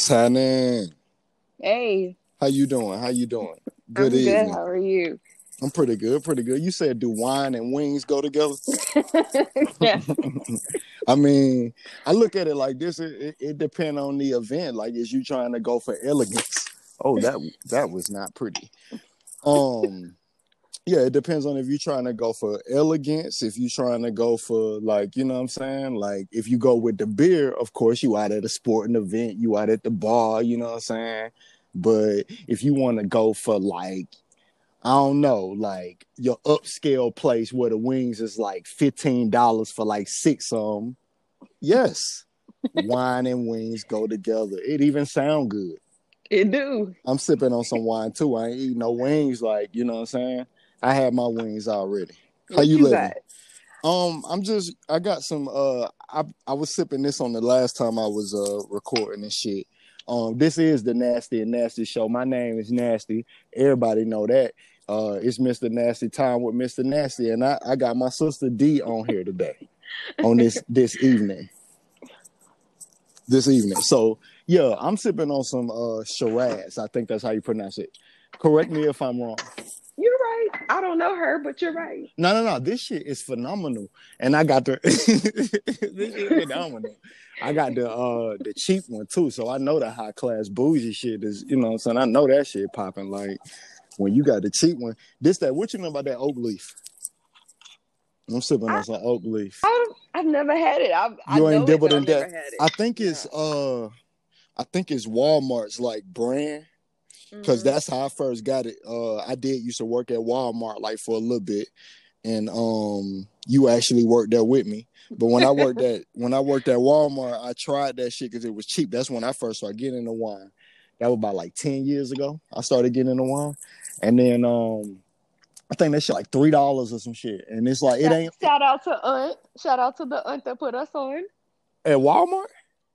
What's happening? Hey, How you doing? How you doing? I'm Good good. evening. How are you? I'm pretty good, pretty good. You said do wine and wings go together? yeah. I mean, I look at it like this. It, it, it depends on the event. Like, is you trying to go for elegance? Oh, that that was not pretty. Um, yeah, it depends on if you're trying to go for elegance. If you're trying to go for like, you know what I'm saying? Like, if you go with the beer, of course, you out at a sporting event, you out at the bar. You know what I'm saying? But if you want to go for like I don't know, like your upscale place where the wings is like fifteen dollars for like six of them. Yes, wine and wings go together. It even sound good. It do. I'm sipping on some wine too. I ain't eating no wings. Like you know what I'm saying. I had my wings already. How What you you living? Um, I'm just I got some. Uh, I I was sipping this on the last time I was uh recording and shit. Um, this is the Nasty and Nasty show. My name is Nasty. Everybody know that. Uh, it's Mr. Nasty time with Mr. Nasty, and I, I got my sister D on here today, on this this evening. This evening. So yeah, I'm sipping on some uh Shiraz. I think that's how you pronounce it. Correct me if I'm wrong. You're right. I don't know her, but you're right. No, no, no. This shit is phenomenal. And I got the this shit phenomenal. I got the uh the cheap one too. So I know the high class bougie shit is, you know what I'm saying? I know that shit popping. Like when you got the cheap one. This that what you know about that oak leaf? I'm sipping I- on some oak leaf. I don't, I've never had it. I've, You know ain't it, dibbled in that. I think it's uh I think it's Walmart's like brand. Because Mhm. that's how I first got it. Uh, I did used to work at Walmart like for a little bit, and um, you actually worked there with me. But when I worked at when I worked at Walmart, I tried that shit because it was cheap. That's when I first started getting into wine. That was about like ten years ago. I started getting into wine, and then um, I think that shit like three dollars or some shit. And it's like it ain't Shout out to Aunt. Shout out to the aunt that put us on. at Walmart.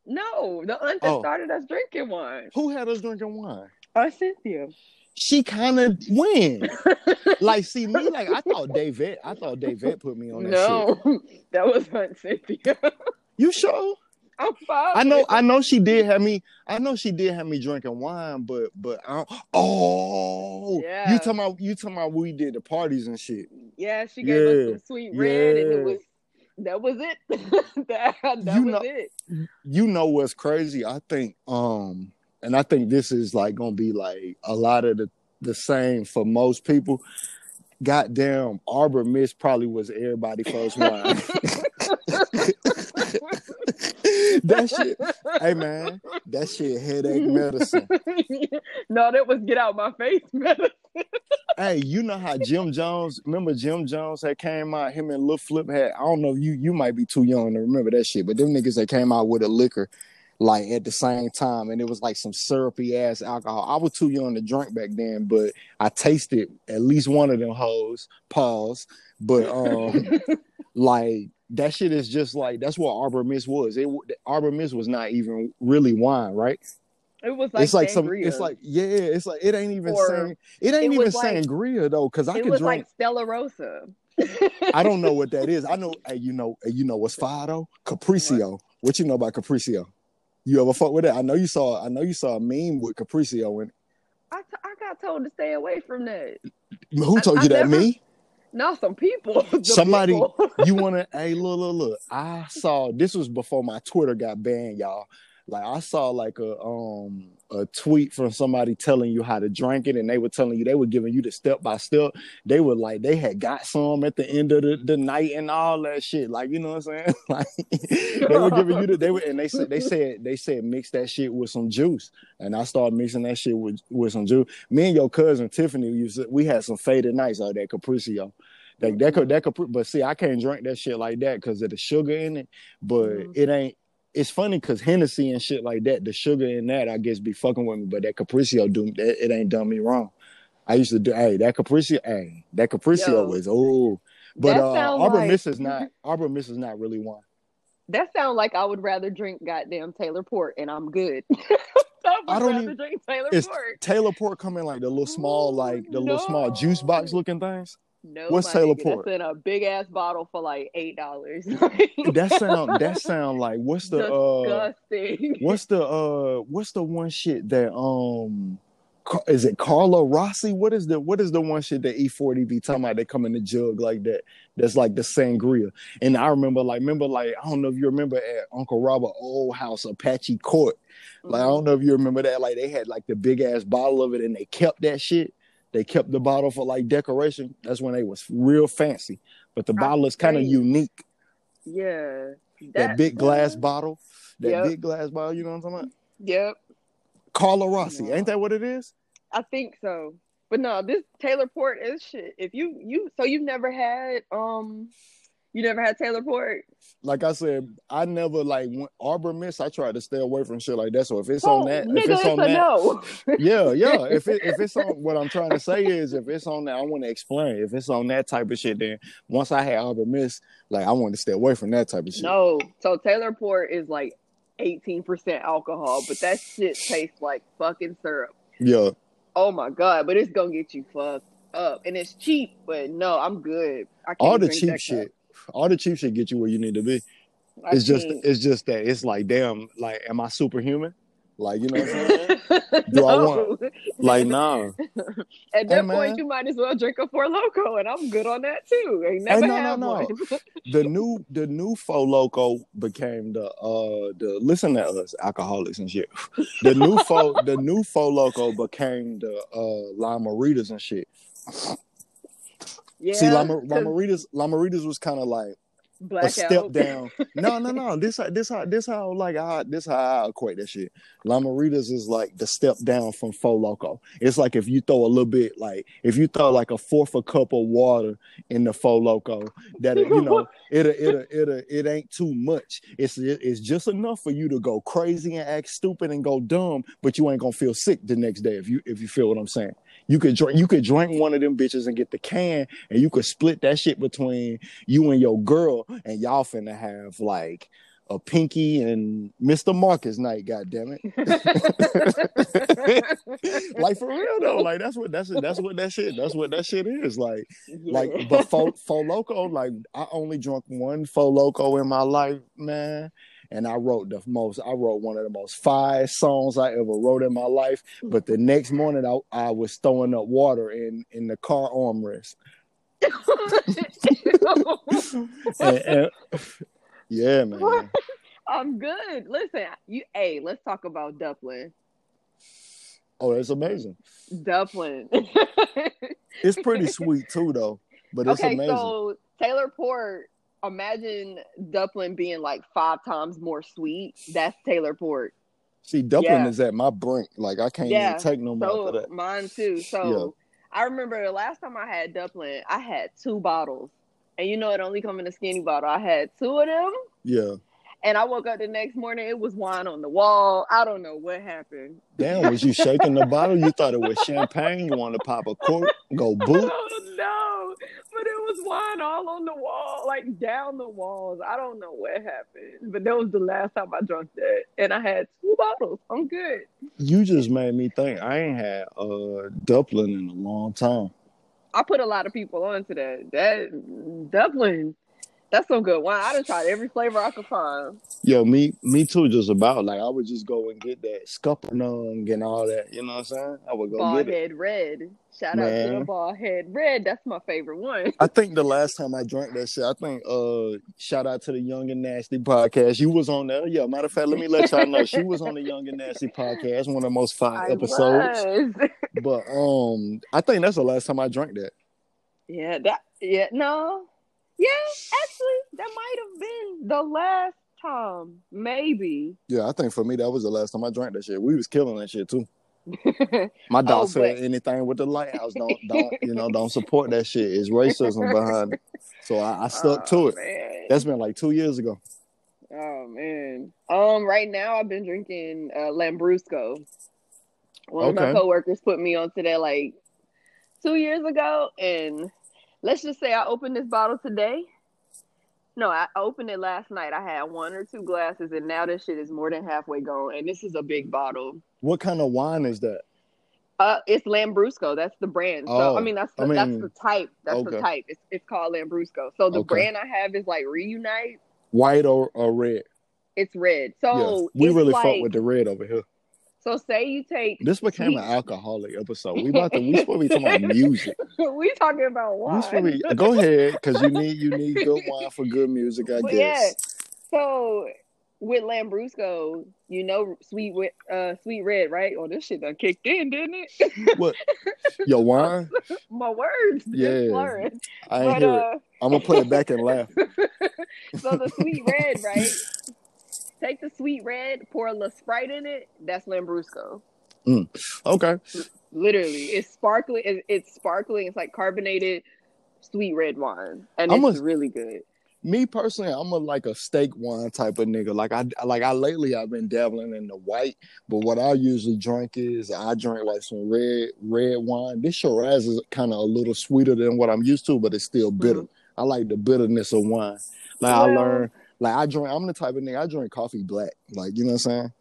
No, the aunt that Oh. started us drinking wine. Who had us drinking wine? Aunt Cynthia. She kind of win. like, see me, like I thought David. I thought David put me on that shit. no, that was Aunt Cynthia. You sure? I'm fine. I know, I know she did have me. I know she did have me drinking wine, but but I don't, oh, Yeah. you talking about you talking about we did the parties and shit. Yeah, she gave us Yeah, some sweet red, and it was that was it. that that You was know- it. You know what's crazy? I think, um, and I think this is like gonna be like a lot of the the same for most people. Goddamn, Arbor Mist probably was everybody first wine. that shit, hey man, that shit headache medicine. no, that was get out my face medicine. Hey, you know how Jim Jones? Remember Jim Jones had came out? Him and Lil Flip had. I don't know. You you might be too young to remember that shit, but them niggas that came out with a liquor like at the same time, and it was like some syrupy ass alcohol. I was too young to drink back then, but I tasted at least one of them hoes. Pause. But um, like that shit is just like that's what Arbor Mist was. It Arbor Mist was not even really wine, right? It was like it's like some. sangria. It's like yeah. It's like it ain't even Or saying. It ain't it even like- sangria though, because I it could was drink. like Stella Rosa. I don't know what that is. I know. Hey, you know. You know what's fire though? Capriccio. What you know about Capriccio? You ever fuck with that? I know you saw. I know you saw a meme with Capriccio. And I, t- I got told to stay away from that. who told I you that? never- Me? No, some people. Somebody- people. You wanna? hey, look, look, look. I saw. This was before my Twitter got banned, y'all. Like I saw like a um a tweet from somebody telling you how to drink it, and they were telling you they were giving you the step by step. They were like they had got some at the end of the, the night and all that shit. Like you know what I'm saying? like they were giving you the they were and they said they said they said mix that shit with some juice, and I started mixing that shit with with some juice. Me and your cousin Tiffany used to, we had some faded nights out there Capriccio. Like that could that could but see I can't drink that shit like that because of the sugar in it. But Mhm. it ain't it's funny because Hennessy and shit like that, the sugar in that I guess be fucking with me, but that Capriccio do that it ain't done me wrong. I used to do hey that Capriccio hey that Capriccio was oh but uh Arbor like- Mist is not Arbor Mist is not really one. That sounds like I would rather drink goddamn Taylor Port, and I'm good. I I don't even- drink Taylor It's Port. Taylor Port come in like the little small like the little small juice box looking things. No, What's my Taylor Port? That's in a big ass bottle for like eight dollars. That sound that sound like what's the uh disgusting. what's the uh what's the one shit that um is it Carlo Rossi? What is the what is the one shit that E-40 be talking about? They come in the jug like that. That's like the sangria. And I remember like remember like I don't know if you remember at Uncle Robert old house Apache Court. Like I don't know if you remember that. Like they had like the big ass bottle of it and they kept that shit. They kept the bottle for like decoration. That's when they was real fancy. But the I bottle is kind of unique. yeah, That, big glass bottle. That Yep. big glass bottle, you know what I'm talking about? Yep, Carlo Rossi. Ain't that what it is? I think so. But no, this Taylor Port is shit. If you you so you've never had um you never had Taylor Port. like I said, I never like went Arbor Mist. I try to stay away from shit like that. So if it's Oh, on that, nigga, if it's it's on that, no. yeah, yeah. If it if it's on, what I'm trying to say is, if it's on that, I want to explain. If it's on that type of shit, then once I had Arbor Mist, like I want to stay away from that type of shit. No. So Taylor Port is like 18% alcohol, but that shit tastes like fucking syrup. Yeah, Oh my god, but it's gonna get you fucked up. And it's cheap, but no, I'm good. I can't all the cheap shit, all the cheap shit get you where you need to be. I It's just it's just that it's like damn, like am I superhuman? Like you know what I'm saying? Do I want- No. like nah. At that Hey, point, man. you might as well drink a Four Loco, and I'm good on that too. Never no, no, had no. one. the new the new Four Loco became the uh the listen to us alcoholics and shit. The new faux the new Four Loco became the uh Lime-A-Ritas and shit. Yeah, See, Lama, 'cause Lime-A-Ritas Lime-A-Ritas was kind of like a step down. No, no, no. This this how this how like I this how I equate that shit. Lime-A-Ritas is like the step down from Four Loco. It's like if you throw a little bit like if you throw like a fourth a cup of water in the Four Loco, that it, you know it it it it ain't too much. It's it's just enough for you to go crazy and act stupid and go dumb, but you ain't gonna feel sick the next day if you if you feel what I'm saying. You could drink you could drink one of them bitches and get the can, and you could split that shit between you and your girl, and y'all finna have like a Pinky and Mr. Marcus night. God damn it! like for real though, like that's what that's that's what that shit that's what that shit is like. Like, but faux, Four Loco, like I only drunk one Four Loco in my life, man. And I wrote the most. I wrote one of the most fire songs I ever wrote in my life. But the next morning, I, I was throwing up water in in the car armrest. And, and- yeah, man. I'm good. Listen, you. Hey, let's talk about Duplin. Oh, that's amazing. Duplin. It's pretty sweet too, though. But it's okay, amazing. so Taylor Port. Imagine Duplin being like five times more sweet. That's Taylor Port. See, Duplin yeah. is at my brink. Like I can't Yeah, even take no more So of that. mine too. So I remember the last time I had Duplin, I had two bottles, and you know it only come in a skinny bottle. I had two of them, Yeah. and I woke up the next morning. It was wine on the wall. I don't know what happened. Damn, was you shaking the bottle? You thought it was champagne? You wanted to pop a cork? Go boot? was wine all on the wall, like down the walls. I don't know what happened, but that was the last time I drank that, and I had two bottles. I'm good. You just made me think. I ain't had uh Duplin in a long time. I put a lot of people onto that. That Duplin, that's some good wine. I done tried every flavor I could find. Yo, me me too. Just about like I would just go and get that scuppernong and all that. You know what I'm saying? I would go Bald get it. red. Shout out to Man. the bald head red. That's my favorite one. I think the last time I drank that shit, I think uh shout out to the Young and Nasty podcast. You was on there. Yeah, matter of fact, let me let y'all know she was on the Young and Nasty podcast, one of the most fun I episodes. was. But um I think that's the last time I drank that. Yeah, that yeah, no. Yeah, actually that might have been the last time. Maybe. Yeah, I think for me that was the last time I drank that shit. We was killing that shit too. My dog Oh, said but- anything with the lighthouse don't don't you know don't support that shit. It's racism behind it. So I, I stuck to Oh, it. Man. That's been like two years ago. Oh man. Um, right now I've been drinking uh, Lambrusco. One of my coworkers put me onto that like two years ago, and let's just say I opened this bottle today. No, I opened it last night. I had one or two glasses, and now this shit is more than halfway gone. And this is a big bottle. What kind of wine is that? Uh, it's Lambrusco. That's the brand. So Oh, I mean, that's the, I mean, that's the type. That's okay. the type. It's it's called Lambrusco. So the Okay. brand I have is like Riunite. White or, or red? It's red. So We really like, fuck with the red over here. So say you take This became an alcoholic episode. We about to we supposed to be talking about music. we talking about We wine. supposed to be, go ahead, because you need you need good wine for good music, I But guess. So with Lambrusco, you know sweet wi- uh sweet red, right? Oh, this shit done kicked in, didn't it? What? Your wine? My words, Yeah. I ain't But hear it. uh, I'm gonna play it back and laugh. so the sweet red, right? Take the sweet red, pour a little Sprite in it. That's Lambrusco. Mm, okay. Literally, it's sparkling. It's, it's sparkling. It's like carbonated sweet red wine, and I'm it's a- really good. Me personally, I'm a like a steak wine type of nigga. Like I like I lately I've been dabbling in the white, but what I usually drink is I drink like some red red wine. This Shiraz is kind of a little sweeter than what I'm used to, but it's still bitter. Mm-hmm. I like the bitterness of wine. Like I learned, like I drink. I'm the type of nigga I drink coffee black. Like you know what I'm saying?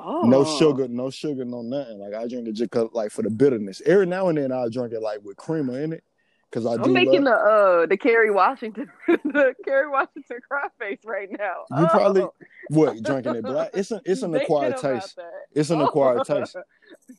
Oh, No sugar, no sugar, no nothing. Like I drink it just like for the bitterness. Every now and then I'll drink it like with creamer in it, cause I do I'm making love. the uh the Kerry Washington the Kerry Washington cry face right now. You Oh. probably what drinking it black? It's an it's an acquired taste. It's an acquired taste.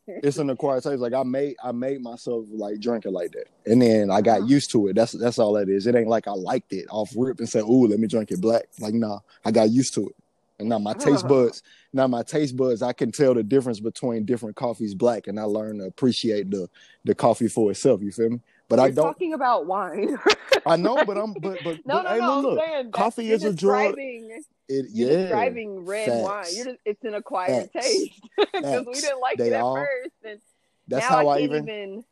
It's an acquired taste. Like I made I made myself like drink it like that, and then I got Uh-huh. used to it. That's that's all that is. It ain't like I liked it off rip and said, "Ooh, let me drink it black." Like nah, I got used to it, and now my taste Oh. buds. Now my taste buds, I can tell the difference between different coffees black, and I learn to appreciate the the coffee for itself. You feel me? But I You're don't. talking about wine. I know, but I'm but but, no, but no, hey, no. look. Saying coffee is a drug. It You're yeah. describing red wine. You're just, it's an acquired Facts. taste because we didn't like They it at all- first, and That's now how I I can't even. even...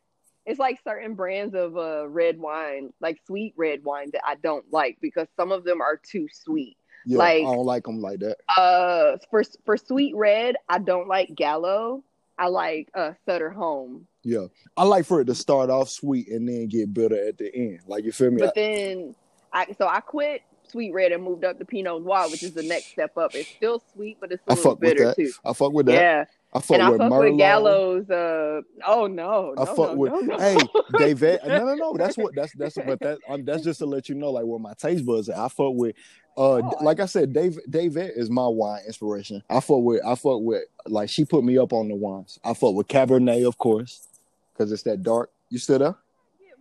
It's like certain brands of uh, red wine, like sweet red wine, that I don't like because some of them are too sweet. Yeah, like- I don't like them like that. Uh, for for sweet red, I don't like Gallo. I like uh Sutter Home, Yeah, I like for it to start off sweet and then get bitter at the end. Like you feel me? but then I so I quit sweet red and moved up to Pinot Noir, which is the next step up. It's still sweet, but it's a I little fuck with bitter that. too. I fuck with that. Yeah, I fuck and I with fuck Merlot. with Gallo's. Uh, oh no, no, I fuck no, with no, no. hey David. No, no, no. That's what that's that's but that um, that's just to let you know like where my taste buds. At. I fuck with uh Oh, like I said, Dave David is my wine inspiration. I fuck with I fuck with like she put me up on the wines. I fuck with Cabernet of course because it's that dark. You still there?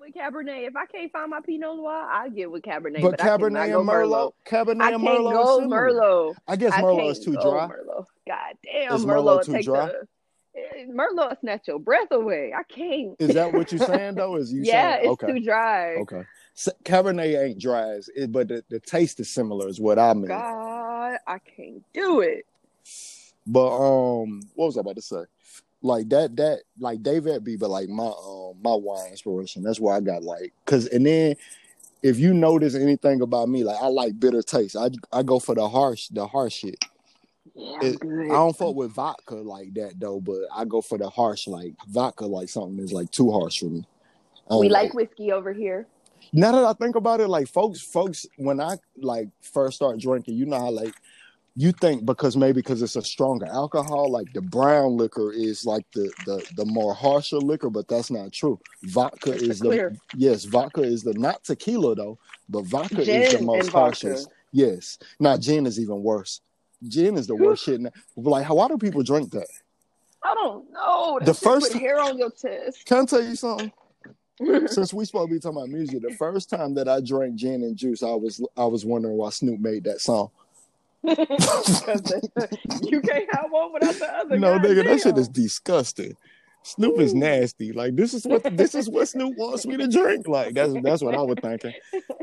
With Cabernet. If I can't find my Pinot Noir, I get with Cabernet. but But, I Cabernet and Merlot, Cabernet I and can't Merlot, go. Merlot. I guess Merlot can't is too dry. Merlot. God damn, Is Merlot, Merlot too dry? the eh, Merlot snatch your breath away. I can't. Is that what you're saying though? Is you yeah, saying it's okay? too dry. Okay. So, Cabernet ain't dry as it, but the, the taste is similar, is what I mean. God, I can't do it. But um, what was I about to say? Like that, that like David be, but like my um my wine inspiration. That's why I got like, cause and then if you notice anything about me, like I like bitter taste. I I go for the harsh, the harsh shit. Yeah, It-. I don't fuck with vodka like that though, but I go for the harsh, like vodka, like something that's like too harsh for me. We like whiskey over here. now that I think about it, like folks, folks, when I like first start drinking, you know how like you think because maybe because it's a stronger alcohol, like the brown liquor is like the the the more harsher liquor, but that's not true. Vodka It's is the clear. yes, vodka is the not tequila though, but vodka Gin is the most harshest. Yes, now gin is even worse. Gin is the worst shit. Now. Like, how why do people drink that? I don't know. That The first- put hair on your chest. Can I tell you something? Since we supposed to be talking about music, the first time that I drank gin and juice, I was I was wondering why Snoop made that song. You can't have one without the other. no, nigga, that shit is disgusting. Snoop is nasty. Like this is what this is what Snoop wants me to drink. Like that's that's what I was thinking.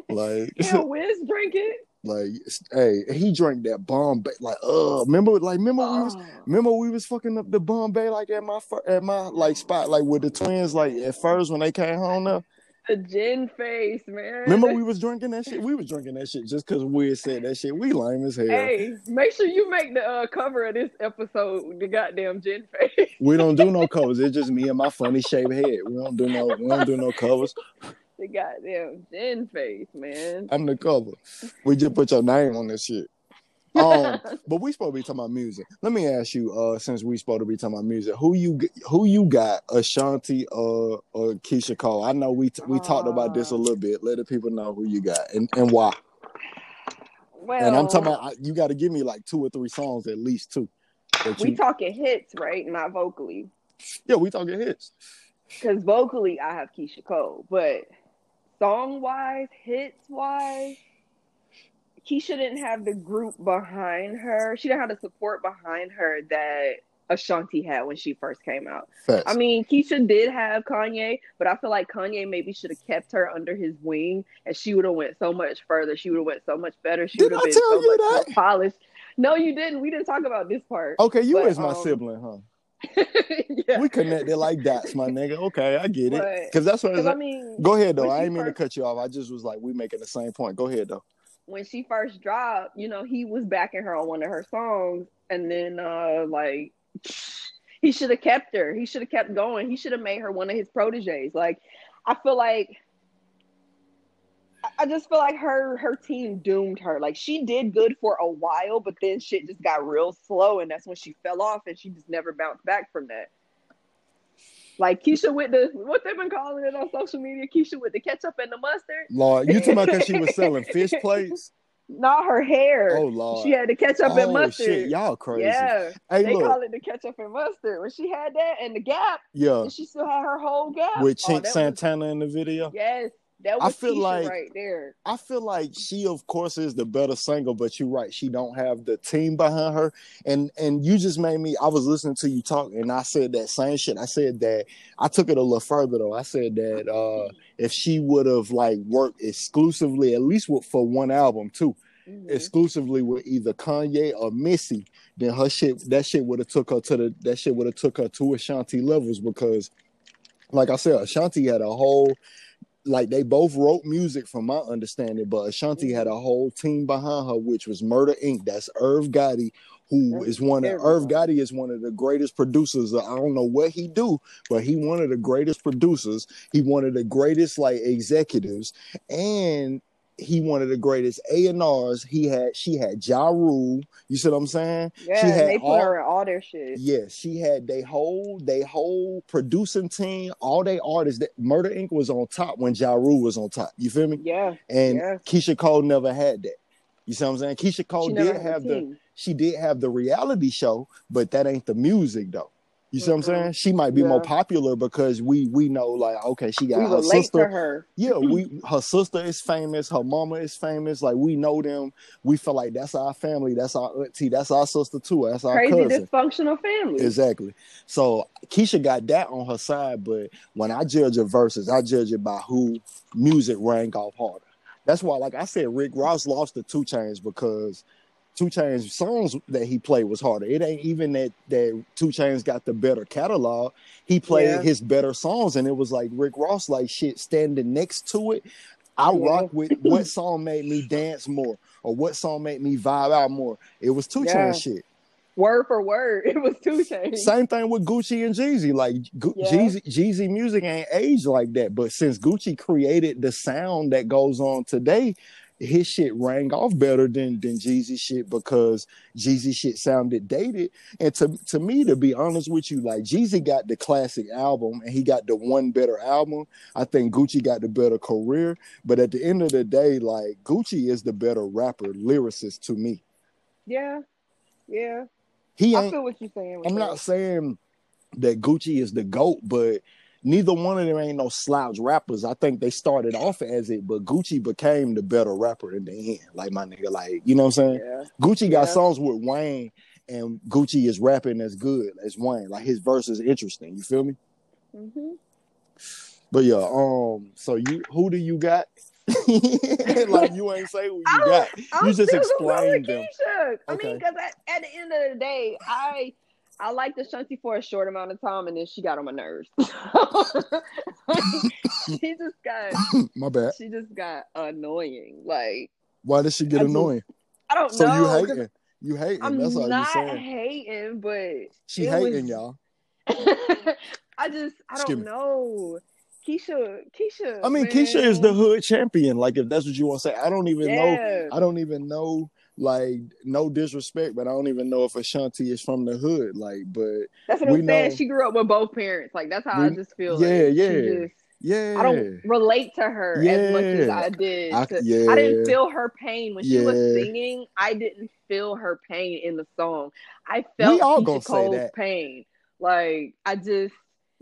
Like Yeah, Wiz drink it. like hey, he drank that Bombay. Like uh, remember like remember we was Oh. remember we was fucking up the Bombay like at my at my like spot like with the twins like at first when they came home now. The gin face, man. Remember we was drinking that shit. We was drinking that shit just because we said that shit. We lame as hell. Hey, make sure you make the uh, cover of this episode the goddamn gin face. We don't do no covers. It's just me and my funny shaved head. We don't do no. We don't do no covers. The goddamn gin face, man. I'm the cover. We just put your name on this shit. Um, but we supposed to be talking about music. Let me ask you, uh, since we supposed to be talking about music, who you who you got, Ashanti or or Keyshia Cole? I know we t- we talked about this a Uh. little bit. Let the people know who you got and, and why. well, and I'm talking about I- you got to give me like two or three songs at least two. we you- talking hits, right? Not vocally. yeah, we talking hits. Because vocally, I have Keyshia Cole, but song wise, hits wise, Keyshia didn't have the group behind her. She didn't have the support behind her that Ashanti had when she first came out. I mean, Keyshia did have Kanye, but I feel like Kanye maybe should have kept her under his wing, and she would have went so much further. She would have went so much better. She would have been tell so much that? more polished. No, you didn't. We didn't talk about this part. okay, you but, is my um, sibling, huh? yeah. We connected like dots, my nigga. Okay, I get it. Because that's what I mean, Go ahead though. I didn't mean to cut you off. I just was like, we making the same point. Go ahead though. When she first dropped, you know, he was backing her on one of her songs, and then uh like he should have kept her. He should have kept going. He should have made her one of his proteges. Like I feel like I- just feel like her her team doomed her. Like she did good for a while, but then shit just got real slow, and that's when she fell off, and she just never bounced back from that. Like Keyshia with the what they've been calling it on social media, Keyshia with the ketchup and the mustard. Lord, you talking about because she was selling fish plates? Not her hair. Oh Lord. She had the ketchup and oh mustard. shit, y'all crazy. Yeah, Hey, they look, call it the ketchup and mustard. When she had that and the gap, yeah, and she still had her whole gap. with Oh, Chink was- Santana in the video. yes, that I feel Keyshia like- right there. I feel like she, of course, is the better singer, but you're right. She don't have the team behind her, and and you just made me. I was listening to you talk, and I said that same shit. I said that I took it a little further though. I said that uh if she would have like worked exclusively, at least with, for one album too, Mhm. exclusively with either Kanye or Missy, then her shit that shit would have took her to the that shit would have took her to Ashanti levels because, like I said, Ashanti had a whole like they both wrote music from my understanding, but Ashanti had a whole team behind her, which was Murder Inc. That's Irv Gotti, who Irv- is one of Irv Gotti is one of the greatest producers. I don't know what he do, but he one of the greatest producers. He one of the greatest like executives, and he one of the greatest A and R's. He had she had Ja Rule. You see what I'm saying? Yeah, she had they put all- her in all their shit. Yes, she had they whole they whole producing team, all they artists. That Murder Inc. was on top when Ja Rule was on top. You feel me? Yeah, And Yeah. Keyshia Cole never had that. You see what I'm saying? Keyshia Cole did have a the she did have the reality show, but that ain't the music though. You see what I'm Mhm. saying? She might be more popular because we we know like okay, she got We her sister. her. Yeah, we her sister is famous, her mama is famous. Like we know them. We feel like that's our family, that's our auntie, that's our sister too, that's our Crazy cousin. dysfunctional family. Exactly. So Keyshia got that on her side, but when I judge her verses, I judge it by who music rang off harder. That's why, like I said, Rick Ross lost the Two Chainz because Two Chainz songs that he played was harder. It ain't even that that Two Chainz got the better catalog. He played Yeah. his better songs, and it was like Rick Ross, like shit, standing next to it. I Yeah. rock with what song made me dance more, or what song made me vibe out more. It was Two Yeah. Shit. Word for word, it was two Chainz. Same thing with Gucci and Jeezy. Like Gu- Yeah. Jeezy, Jeezy music ain't aged like that. But since Gucci created the sound that goes on today, his shit rang off better than than Jeezy shit because Jeezy shit sounded dated. And to to me, to be honest with you, like Jeezy got the classic album and he got the one better album. I think Gucci got the better career. But at the end of the day, like Gucci is the better rapper, lyricist to me. Yeah, yeah. He I feel what you're saying. I'm that. not saying that Gucci is the GOAT, but neither one of them ain't no slouch rappers. I think they started off as it, but Gucci became the better rapper in the end. Like my nigga, like, you know what I'm saying? Yeah. Gucci got Yeah. songs with Wayne, and Gucci is rapping as good as Wayne. Like his verse is interesting. You feel me? Mm-hmm. But yeah, um, so you who do you got? like you ain't say who you I got. I'm You just still gonna go with explained them. Keyshia. I Okay. mean, because at, at the end of the day, I I liked Ashanti for a short amount of time, and then she got on my nerves. she just got My bad. she just got annoying. Like Why did she get I just- annoying? I don't So know. you 'cause hating? You hating? I'm That's all you not saying. hating, but She hating was- y'all. I just I Excuse don't me. know. Keyshia, Keyshia. I mean, Keyshia is the hood champion. Like, if that's what you want to say, I don't even know. I don't even know like no disrespect, but I don't even know if Ashanti is from the hood. Like, but That's what we I'm saying. know- She grew up with both parents. Like that's how I just feel. yeah, like, she yeah. just- yeah, I don't relate to her as much as I did. I- yeah. I didn't feel her pain when she was singing. I didn't feel her pain in the song. I felt we all Keyshia Cole's that. pain. Like I just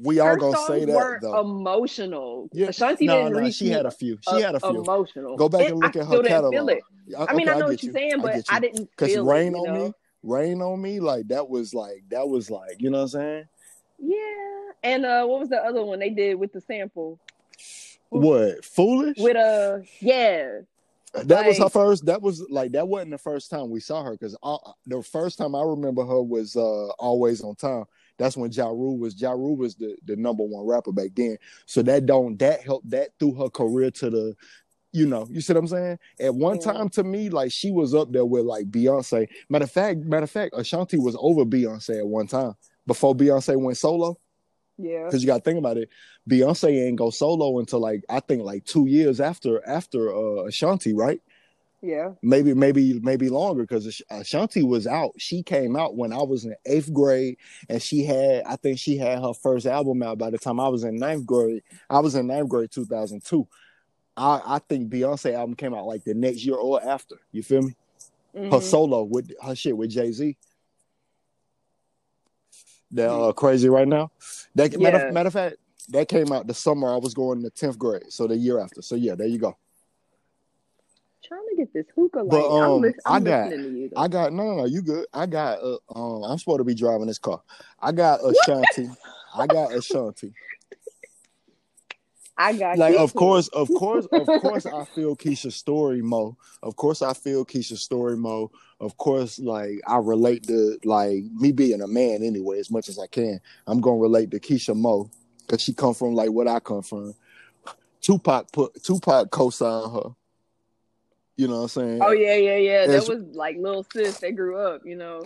We all her gonna say that though. emotional. Yeah. Ashanti no, didn't no, reach she had a few. She uh, had a few. emotional. Go back and look I at her catalog. it. I mean, I know what you're saying, but I, didn't Because rain it. On know? me, rain on me, like that was like that was like you know what I'm saying? Yeah. And uh, what was the other one they did with the sample? What foolish? With uh, yeah, that was her first. That was like that wasn't the first time we saw her because the first time I remember her was uh always on time. That's when Ja Rule was Ja Rule was the, the number one rapper back then. So that don't that helped that threw her career to the you know, you see what I'm saying? At one Yeah. time to me, like she was up there with like Beyonce. Matter of fact, matter of fact, Ashanti was over Beyonce at one time before Beyonce went solo. yeah. Because you gotta think about it. Beyonce ain't go solo until like I think like two years after after uh Ashanti, right? Yeah. maybe maybe maybe longer because Ashanti was out. She came out when I was in eighth grade, and she had I think she had her first album out by the time I was in ninth grade. I was in ninth grade, two thousand two. I I think Beyonce album came out like the next year or after. You feel me? Her Mhm. solo with her shit with Jay Z. That uh, crazy right now. That matter, matter of fact, that came out the summer I was going to tenth grade, so the year after. So yeah, there you go. Trying to get this hookah light. But, I'm, um, I'm I got- listening to you. Though. I got no, no, no. You good? I got. Uh, um, I'm supposed to be driving this car. I got a Ashanti. I got a Ashanti. I got Like, of course, of course, of course, I feel Keyshia's story, Mo. Of course, I feel Keyshia's story, Mo. Of course, like I relate to like me being a man anyway, as much as I can. I'm gonna relate to Keyshia Mo because she come from like what I come from. Tupac put Tupac co-signed her. You know what I'm saying? Oh yeah, yeah, yeah. That was like little sis. They grew up, you know.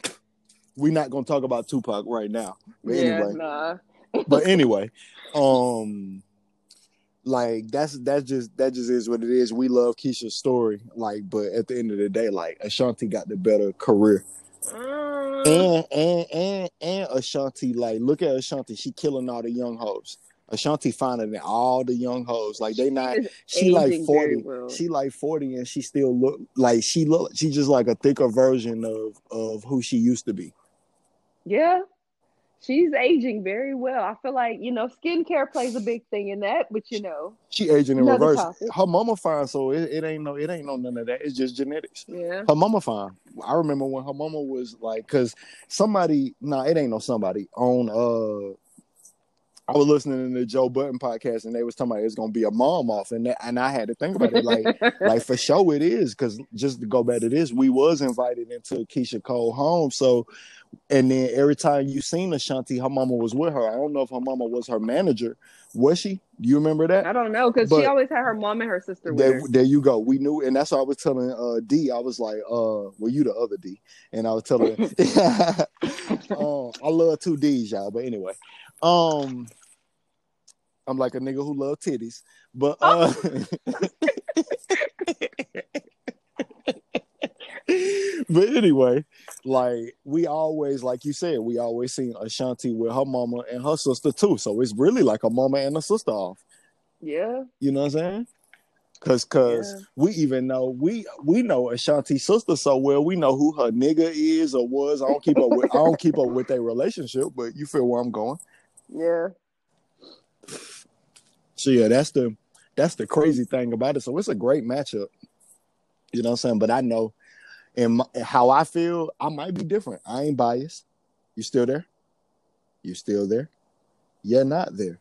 We're not gonna talk about Tupac right now. But yeah, anyway. nah. but anyway, um, like that's that's just that just is what it is. We love Keyshia's story, like, but at the end of the day, like Ashanti got the better career, Mm, and and and and Ashanti, like, look at Ashanti, she killing all the young hoes. Ashanti finer than all the young hoes, like they not. She like forty. well. She like forty, and she still look like she look. She just like a thicker version of of who she used to be. Yeah. She's aging very well. I feel like, you know, skincare plays a big thing in that, but you know, She aging in reverse. topic. Her mama fine, so it, it ain't no, it ain't no none of that. It's just genetics. yeah. Her mama fine. I remember when her mama was like, cause somebody, nah, it ain't no somebody on. uh I was listening to the Joe Budden podcast, and they was talking about it's gonna be a mom off, and that, and I had to think about it, like, like for sure it is, cause just to go back to this, we was invited into Keyshia Cole home, so. And then every time you seen Ashanti, her mama was with her. I don't know if her mama was her manager. Was she? Do you remember that? I don't know because she always had her mom and her sister with There, her. there you go. We knew, and that's what I was telling uh D. I was like, uh, well, you the other D, and I was telling, um, I love two D's, y'all. But anyway, um, I'm like a nigga who love titties, but uh, but anyway, like we always, like you said, we always seen Ashanti with her mama and her sister too. So it's really like a mama and a sister off. Yeah. You know what I'm saying? Cause, cause Yeah. we even know we we know Ashanti's sister so well. We know who her nigga is or was. I don't keep up with I don't keep up with their relationship, but you feel where I'm going. Yeah. So yeah, that's the that's the crazy thing about it. So it's a great matchup. You know what I'm saying? But I know, and how I feel, I might be different. I ain't biased. You still there? You still there? You're not there.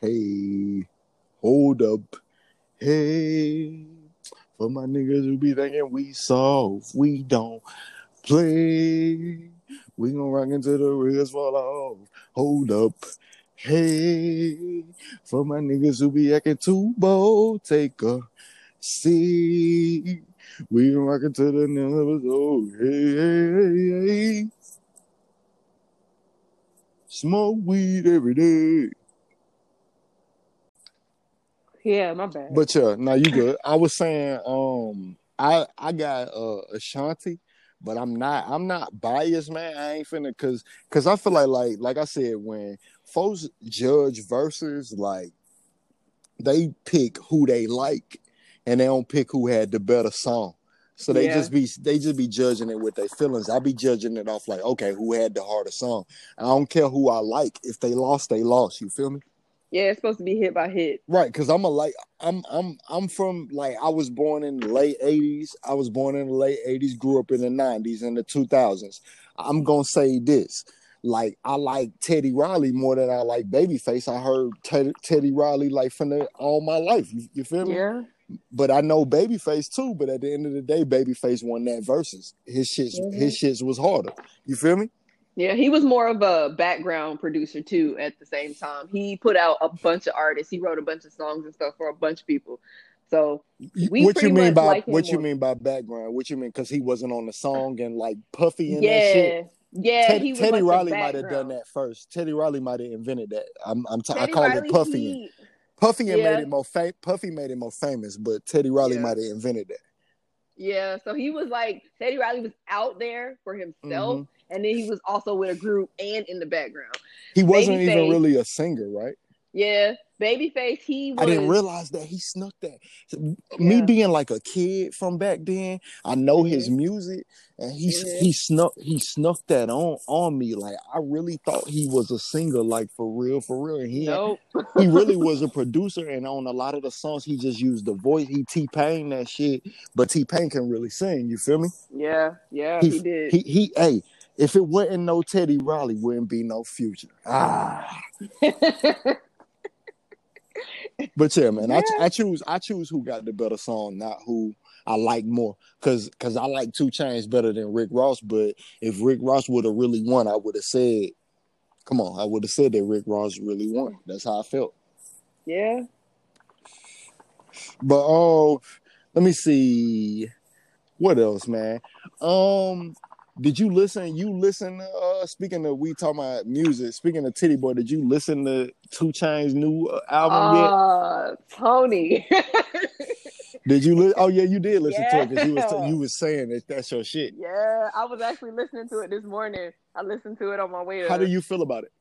Hey, hold up. Hey, for my niggas who be thinking we soft, we don't play. We gonna rock into the real fall off. Hold up. Hey, for my niggas who be acting too bold, take a seat. We can rock into the new episode. Oh hey, hey, hey, hey. Smoke weed every day. Yeah, my bad. But yeah, now you good. I was saying, um, I I got uh Ashanti, but I'm not I'm not biased, man. I ain't finna cause cause I feel like like like I said when folks judge verses like they pick who they like and they don't pick who had the better song. So they Yeah. just be they just be judging it with their feelings. I be judging it off like, okay, who had the harder song? I don't care who I like. If they lost, they lost. You feel me? Yeah, it's supposed to be hit by hit. Right, because I'm a like I'm I'm I'm from like I was born in the late '80s. I was born in the late '80s, grew up in the '90s and the 2000s. I'm gonna say this: like I like Teddy Riley more than I like Babyface. I heard Ted, Teddy Riley like from the, all my life. You, you feel me? Yeah. But I know Babyface too. But at the end of the day, Babyface won that versus. His shits Mhm. his shits was harder. You feel me? Yeah, he was more of a background producer too at the same time. He put out a bunch of artists. He wrote a bunch of songs and stuff for a bunch of people. So We what you mean by like what you more. mean by background? What you mean? Because he wasn't on the song and like Puffy and that shit. yeah. Yeah, Ted- he was Teddy like Riley might have done that first. Teddy Riley might have invented that. I'm, I'm t- I call Riley, it Puffy. he- Puffy and Yeah. made it more fam- Puffy made it more famous, but Teddy Riley Yeah. might have invented that. yeah, so he was like Teddy Riley was out there for himself, Mhm. And then he was also with a group and in the background. He wasn't even really a singer, right? Yeah, Babyface, he was. I didn't realize that he snuck that. Me Yeah. being like a kid from back then, I know his music, and he Mhm. he snuck he snuck that on on me. Like I really thought he was a singer, like for real, for real. And he Nope. he really was a producer, and on a lot of the songs, he just used the voice. He T Pain that shit, but T Pain can really sing. You feel me? Yeah, yeah, He- he, did. He he. Hey, if it wasn't no Teddy Riley, wouldn't be no future. Ah, but yeah, man, I, I choose I choose who got the better song, not who I like more. Cause cause I like Two Chainz better than Rick Ross. But if Rick Ross would have really won, I would have said, "Come on," I would have said that Rick Ross really won. That's how I felt. yeah. But oh, let me see. What else, man? Um, did you listen? You listen? Uh, speaking of we talking about music. Speaking of Tity Boi, did you listen to Two Chainz new uh, album yet? Uh, Tony. Did you? Li- oh yeah, you did listen to it because you was Yeah. you was saying that that's your shit. yeah, I was actually listening to it this morning. I listened to it on my way to. How do you feel about it?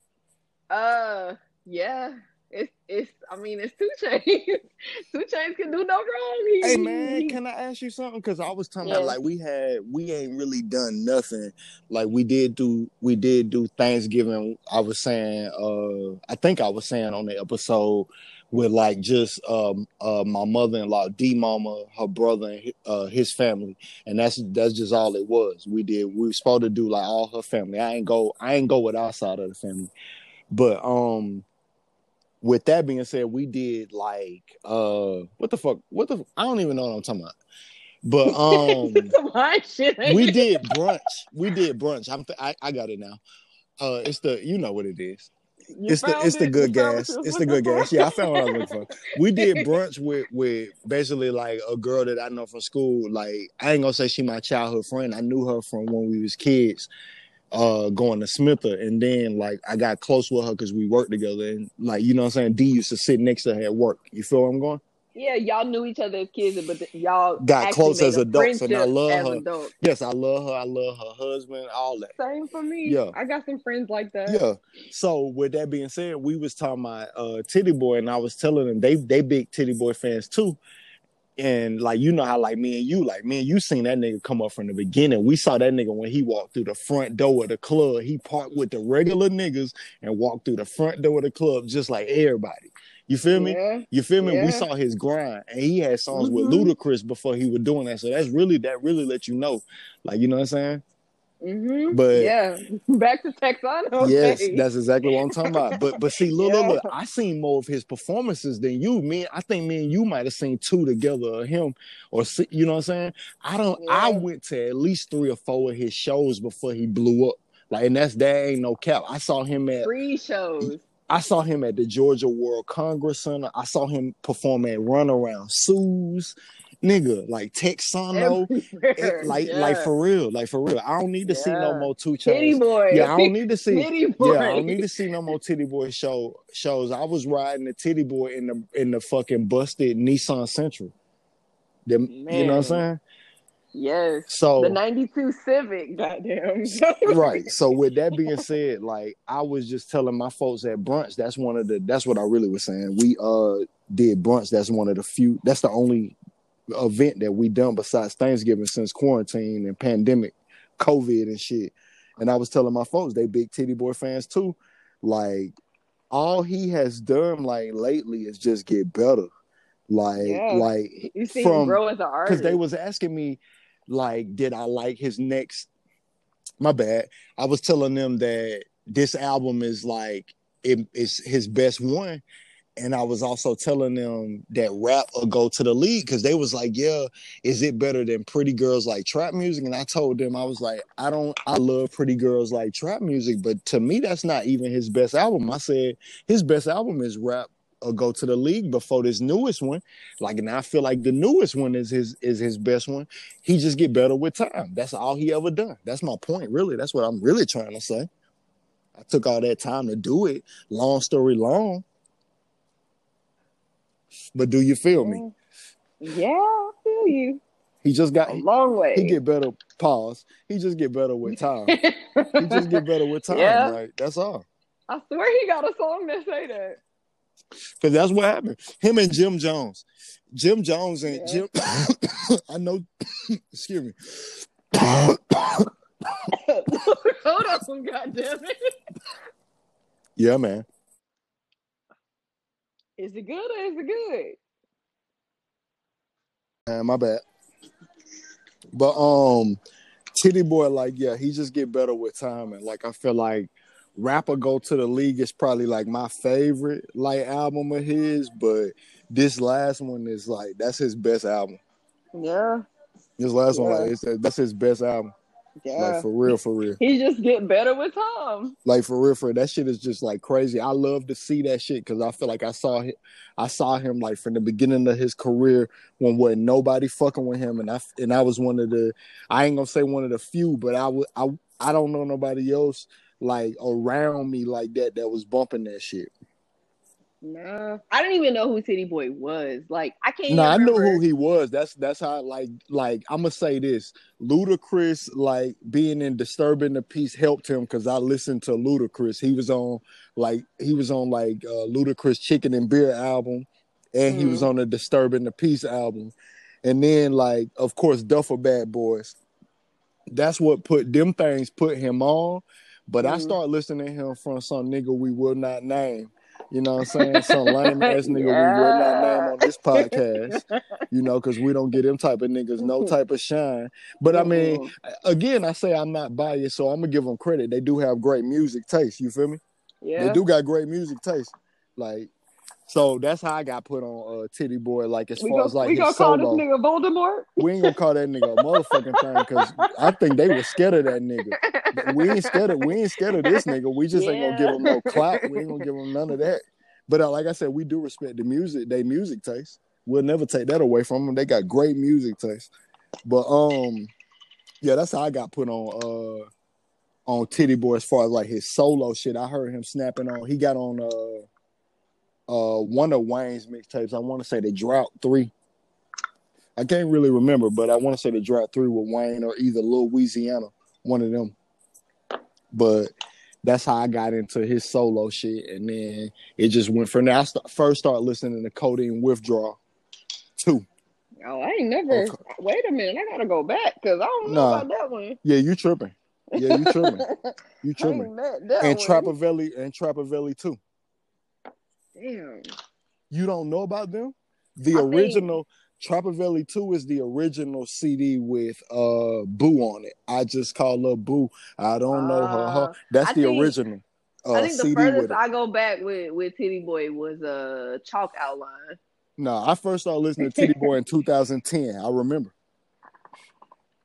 Uh, yeah. It's it's. I mean, it's two Chainz. two Chainz can do no wrong. Hey man, can I ask you something? Because I was talking Yeah. about like we had we ain't really done nothing. Like we did do we did do Thanksgiving. I was saying uh I think I was saying on the episode with like just um uh my mother in law, D Mama, her brother and uh his family. And that's that's just all it was. We did we were supposed to do like all her family. I ain't go I ain't go with our side of the family. But um with that being said, we did like uh what the fuck? What the I don't even know what I'm talking about. But um Some hard shit. ain't we did brunch. We did brunch. I'm I, I got it now. Uh it's the you know what it is. You It's the it's the good You gas. what you was It's the good for? gas. Yeah, I found what I was looking for. We did brunch with with basically like a girl that I know from school. Like I ain't gonna say she my childhood friend. I knew her from when we was kids, uh, going to Smitha and then like I got close with her because we worked together, and like you know what I'm saying. D used to sit next to her at work. You feel where I'm going? Yeah, y'all knew each other as kids, but y'all Got close as adults, and I love her. adults. Yes, I love her. I love her husband. All that. Same for me. Yeah. I got some friends like that. Yeah. So with that being said, we was talking about uh Tity Boi, and I was telling them they they big Tity Boi fans too. And like you know how like me and you, like me and you seen that nigga come up from the beginning. We saw that nigga when he walked through the front door of the club. He parked with the regular niggas and walked through the front door of the club just like everybody. You feel me? Yeah. You feel me? We saw his grind, and he had songs with Mhm. Ludacris before he was doing that. So that's really that really let you know, like you know what I'm saying? Hmm But- yeah, back to Texano. Yes, that's exactly what I'm talking about. But but see, look, look, Yeah. look, I seen more of his performances than you. Me, I think me and you might have seen two together of him, or you know what I'm saying. I don't. I went to at least three or four of his shows before he blew up. Like, and that's that ain't no cap. I saw him at three shows. I saw him at the Georgia World Congress Center. I saw him perform at Runaround Sue's, nigga, like Texano. It- like yeah. like for real, like for real. I don't need to see no more two Tity Boi. Yeah, I don't need to see. Tity Boi. Yeah, I don't need to see no more Tity Boi show shows. I was riding the Tity Boi in the in the fucking busted Nissan Sentra. Them, you know what I'm saying? Yes. So the '92 Civic, goddamn. right. So with that being said, like I was just telling my folks at brunch, that's one of the that's what I really was saying. We uh did brunch. That's one of the few. That's the only event that we done besides Thanksgiving since quarantine and pandemic, COVID and shit. And I was telling my folks, they big Tity Boi fans too. Like all he has done like lately is just get better. Like like you see from- him grow as an artist. because they was asking me like did i like his next my bad i was telling them that this album is like it is his best one and i was also telling them that rap or go to the league because they was like yeah is it better than pretty girls like trap music and i told them i was like i don't i love pretty girls like trap music but to me that's not even his best album i said his best album is rap or go to the league before this newest one like, and I feel like the newest one is his is his best one. He just get better with time. That's all he ever done. That's my point, really. That's what I'm really trying to say. I took all that time to do it. Long story long. But do you feel me? Yeah, I feel you. He just got A long way. he get better. Pause. He just get better with time. he just get better with time. Yeah. Like that's all. I swear he got a song that say that. Because that's what happened. Him and Jim Jones. Jim Jones and Yeah. Jim. I know. excuse me. Hold on, goddamn it. yeah, man. Is it good or is it good? Man, my bad. But um, Tity Boi, like, yeah, he just get better with time, and like I feel like Rap or Go to the League is probably like my favorite like album of his, but this last one is like that's his best album. Yeah, This last one, like, it's, that's his best album. Yeah. Like for real, for real. he just get better with time. Like for real, for real. That shit is just like crazy. I love to see that shit because I feel like I saw him, I saw him like from the beginning of his career when wasn't nobody fucking with him, and I and I was one of the, I ain't gonna say one of the few, but I would I I don't know nobody else like around me like that that was bumping that shit. Nah, I didn't even know who Tity Boi was. Like, I can't. No, I even knew who he was. That's that's how like like I'm gonna say this. Ludacris like being in disturbing the peace helped him because I listened to Ludacris. He was on like he was on like uh, Ludacris Chicken and Beer album, and he was on the Disturbing the Peace album, and then like of course Duffle Bag Boys. That's what put them things put him on. But I Mhm. start listening to him from some nigga we will not name. You know what I'm saying? Some lame ass nigga we will not name on this podcast. You know, because we don't get them type of niggas no type of shine. But I mean, Mhm. again, I say I'm not biased, so I'm gonna give them credit. They do have great music taste. You feel me? yeah, They do got great music taste. Like, so that's how I got put on uh, Tity Boi. Like as we far go, as like we gonna call solo, this nigga Voldemort. we ain't gonna call that nigga a motherfucking thing because I think they were scared of that nigga. We ain't scared of we ain't scared of this nigga. We just ain't gonna give him no clout. We ain't gonna give him none of that. But uh, like I said, we do respect the music, they music taste. We'll never take that away from them. They got great music taste. But um, yeah, that's how I got put on uh on Tity Boi as far as like his solo shit. I heard him snapping on. He got on uh uh one of Wayne's mixtapes. I want to say the Drought Three. I can't really remember, but I want to say the Drought Three with Wayne or either Louisiana, one of them. But that's how I got into his solo shit, and then it just went from there. I st- first started listening to Codeine Withdrawal two. Oh, I ain't never. Okay. Wait a minute, I gotta go back because I don't know Nah. about that one. Yeah, you tripping? Yeah, you tripping? You tripping? ain't met that And one. Trappavelli and Trappavelli too. Damn. You don't know about them? The I think- original Trappavelli 2 is the original CD with uh Boo on it. I just call her Boo. I don't know her. her. Uh, That's I the think- original uh, I think the CD furthest. I go back with with Tity Boi was uh chalk outline. No, I first started listening to Tity Boi in 2010. I remember.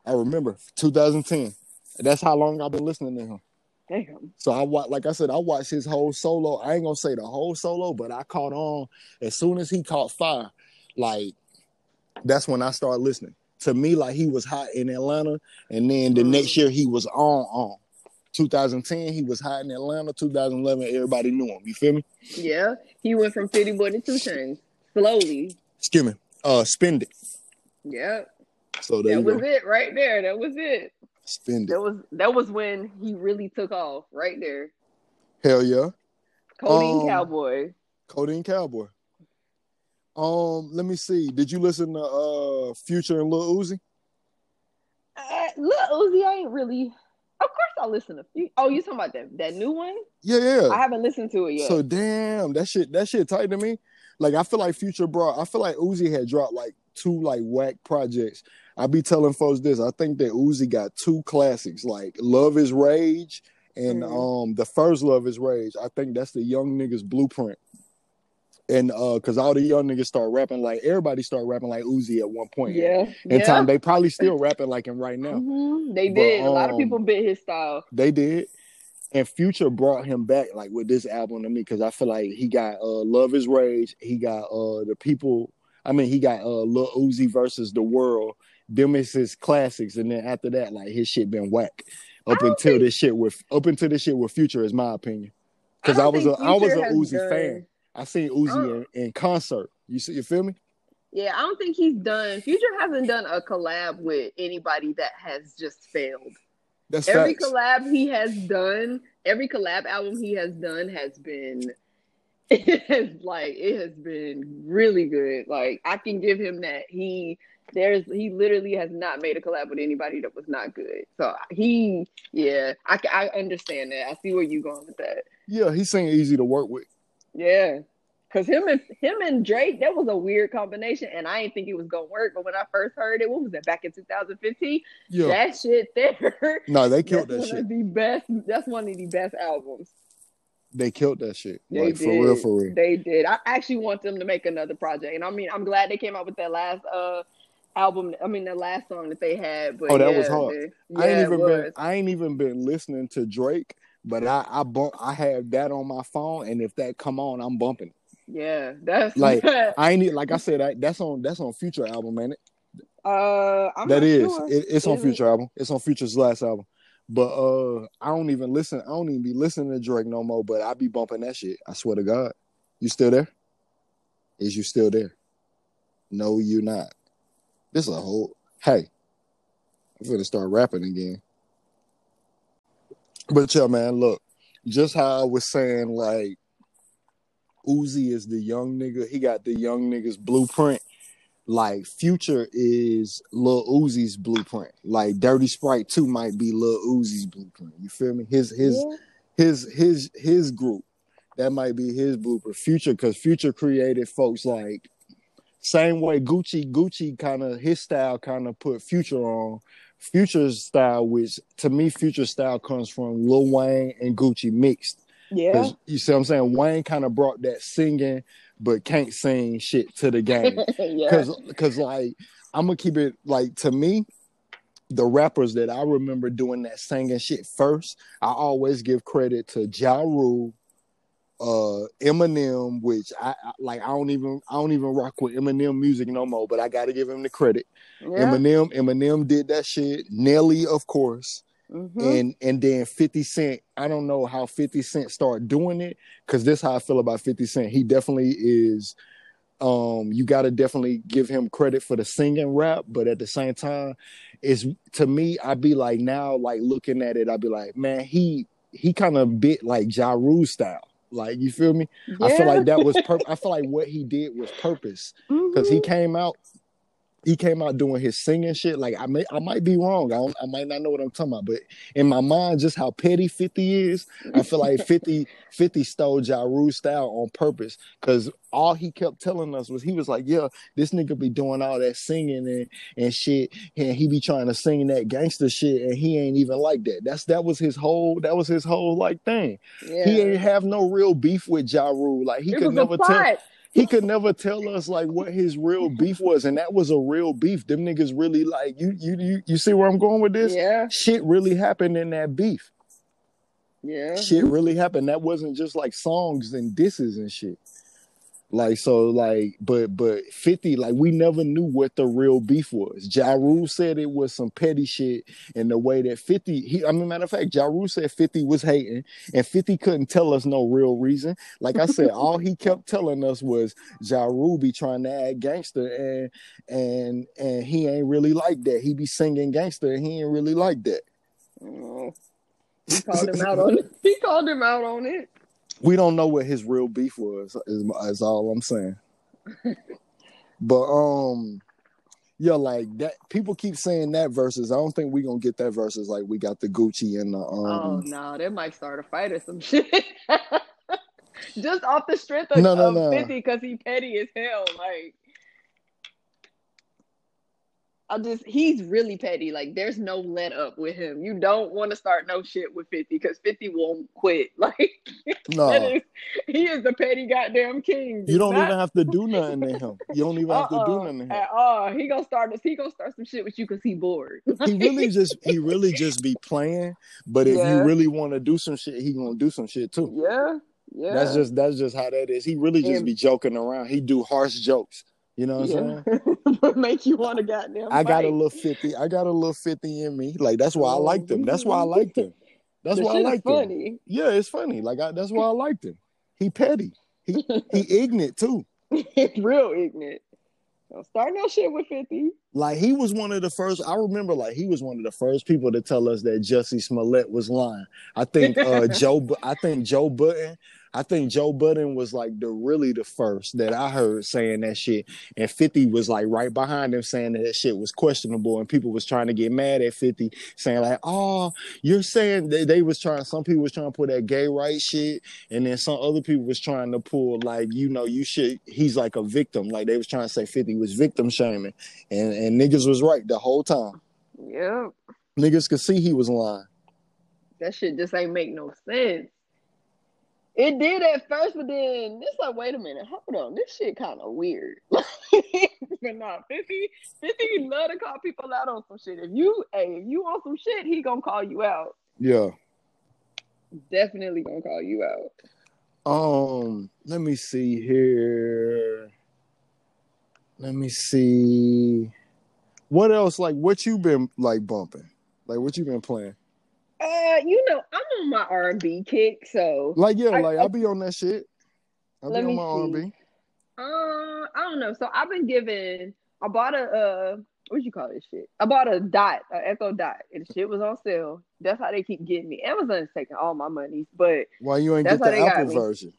I remember 2010. That's how long I've been listening to him. Damn. So I watch, like I said, I watched his whole solo. I ain't gonna say the whole solo, but I caught on as soon as he caught fire. Like that's when I started listening. To me, like he was hot in Atlanta, and then the Mm. next year he was on on. 2010, he was hot in Atlanta. 2011, everybody knew him. You feel me? Yeah, he went from Tity Boi to Two Chainz slowly. Excuse me. Uh, spend it. Yeah. So that was go. it right there. That was it. Spend it. That was that was when he really took off right there. Hell yeah. Codeine Um, Cowboy. Codeine Cowboy. Um, let me see. Did you listen to uh Future and Lil Uzi? Uh, Lil Uzi, I ain't really. Of course, I listen to. Few- Oh, you talking about that that new one? Yeah, yeah. I haven't listened to it yet. So damn, that shit that shit tight to me. Like I feel like Future brought I feel like Uzi had dropped like two like whack projects. I be telling folks this. I think that Uzi got two classics, like Luv Is Rage and Mhm. um the first Luv Is Rage. I think that's the young niggas blueprint. And uh cause all the young niggas start rapping like everybody start rapping like Uzi at one point. yeah, In yeah. time they probably still rapping like him right now. Mhm, They But, did. a lot of um, people bit his style. They did. And Future brought him back like with this album to me because I feel like he got uh Luv Is Rage, he got uh the people I mean he got uh Lil Uzi versus the world. Them is his classics, and then after that, like his shit been whack. Up until think- this shit with up until this shit with Future is my opinion. Because I, don't was a I was a Uzi done- fan. I seen Uzi Oh. in, in concert. You see you feel me? Yeah, I don't think he's done. Future hasn't done a collab with anybody that has just failed. That's Every facts. collab he has done, every collab album he has done has been it has like it has been really good. Like I can give him that. He there's he literally has not made a collab with anybody that was not good. So he yeah, I I understand that. I see where you're going with that. Yeah, he seemed easy to work with. Yeah. Cause him and him and Drake, that was a weird combination, and I didn't think it was gonna work. But when I first heard it, what was that back in 2015? Yeah. That shit there, no, they killed that shit. the best. That's one of the best albums. They killed that shit. They like did. for real, for real. They did. I actually want them to make another project, and I mean, I'm glad they came out with that last uh album. I mean, the last song that they had. But Oh, that yeah, was hard. they- I ain't even been. I ain't even been listening to Drake, but I I bump I have that on my phone, and if that come on, I'm bumping. Yeah, that's Like, I ain't like I said I, that's on that's on Future album, man. uh, I'm That is sure. it, it's on Is it? Future album. It's on Future's last album. But uh, I don't even listen. I don't even be listening to Drake no more. But I be bumping that shit. I swear to God. You still there? Is you still there? No, you not. This is a whole. Hey, I'm gonna start rapping again. But yeah, man, look, just how I was saying, like Uzi is the young nigga. He got the young niggas blueprint. Like Future is Lil Uzi's blueprint. Like Dirty Sprite 2 might be Lil Uzi's blueprint. You feel me? His his Yeah. his his his group. That might be his blueprint. Future, because Future created folks like same way Gucci, Gucci kind of his style kind of put Future on. Future's style, which to me, Future style comes from Lil Wayne and Gucci mixed. Yeah. you see what I'm saying? Wayne kind of brought that singing but can't sing shit to the game. yeah. Cause, cause like I'm gonna keep it like to me, the rappers that I remember doing that singing shit first, I always give credit to Ja Rule, uh, Eminem, which I, I like. I don't even I don't even rock with Eminem music no more, but I got to give him the credit. Yeah. Eminem, Eminem did that shit. Nelly, of course Mhm. and and then 50 cent i don't know how 50 cent start doing it because this how i feel about 50 cent he definitely is um you got to definitely give him credit for the singing rap but at the same time it's to me i'd be like now like looking at it i'd be like man he he kind of bit like ja Rule style like you feel me i feel like that was pur- i feel like what he did was purpose because he Mhm. came out he came out doing his singing shit. Like I may I might be wrong. I don't, I might not know what I'm talking about, but in my mind, just how petty 50 is, I feel like 50 50 stole Ja Rule style on purpose. Cause all he kept telling us was he was like, Yeah, this nigga be doing all that singing and, and shit, and he be trying to sing that gangster shit, and he ain't even like that. That's that was his whole that was his whole like thing. yeah. He ain't have no real beef with Ja Rule. Like he it could never tell. He could never tell us like what his real beef was, and that was a real beef. Them niggas really like you. You you you see where I'm going with this? Yeah. Shit really happened in that beef. Yeah. Shit really happened. That wasn't just like songs and disses and shit. Like so, like, but but fifty, like we never knew what the real beef was. Ja Rule said it was some petty shit and the way that fifty. He, I mean, matter of fact, Ja Rule said fifty was hating, and fifty couldn't tell us no real reason. Like I said, all he kept telling us was Ja Rule be trying to act gangster, and and and he ain't really like that. He be singing gangster, and he ain't really like that. Oh, he called him out on it. He called him out on it we don't know what his real beef was. Is, is all I'm saying. but um, yeah, like that. People keep saying that versus. I don't think we gonna get that versus like we got the Gucci and the. Um, oh no, they might start a fight or some shit. Just off the strength of, no, no, of no. 50 because he petty as hell. Like I just he's really petty. Like there's no let up with him. You don't want to start no shit with 50 because 50 won't quit. Like no. is, he is the petty goddamn king. You don't not... even have to do nothing to him. You don't even have to do uh-uh, nothing to him. At all. He gonna start this, he gonna start some shit with you because he bored. he really just he really just be playing. But if yeah. you really want to do some shit, he gonna do some shit too. Yeah. Yeah. That's just that's just how that is. He really just and, be joking around. He do harsh jokes. You know what yeah. I'm saying? make you want to goddamn. I got a little fifty. I got a little fifty in me. Like that's why I liked him. That's why I liked him. That's why I liked funny. him. Yeah, it's funny. Like I, that's why I liked him. He petty. He he ignorant too. Real ignorant. Don't start no shit with 50. Like he was one of the first. I remember like he was one of the first people to tell us that Jussie Smollett was lying. I think uh Joe I think Joe Budden I think Joe Budden was like the really the first that I heard saying that shit, and Fifty was like right behind him saying that that shit was questionable, and people was trying to get mad at Fifty, saying like, "Oh, you're saying they, they was trying." Some people was trying to put that gay right shit, and then some other people was trying to pull like, you know, you should. He's like a victim, like they was trying to say Fifty was victim shaming, and and niggas was right the whole time. Yep. Niggas could see he was lying. That shit just ain't make no sense. It did at first, but then it's like, wait a minute, hold on, this shit kind of weird. but nah, 50, 50 love to call people out on some shit. If you, hey, if you want some shit, he gonna call you out. Yeah, definitely gonna call you out. Um, let me see here. Let me see. What else? Like, what you been like bumping? Like, what you been playing? Uh, you know, I'm on my R and B kick, so like yeah, I, like I'll be on that shit. I'll be on my R and B. Uh, I don't know. So I've been given. I bought a uh, what you call this shit? I bought a dot, a Echo dot, and the shit was on sale. That's how they keep getting me. Amazon's taking all my money, but why you ain't get the Apple version?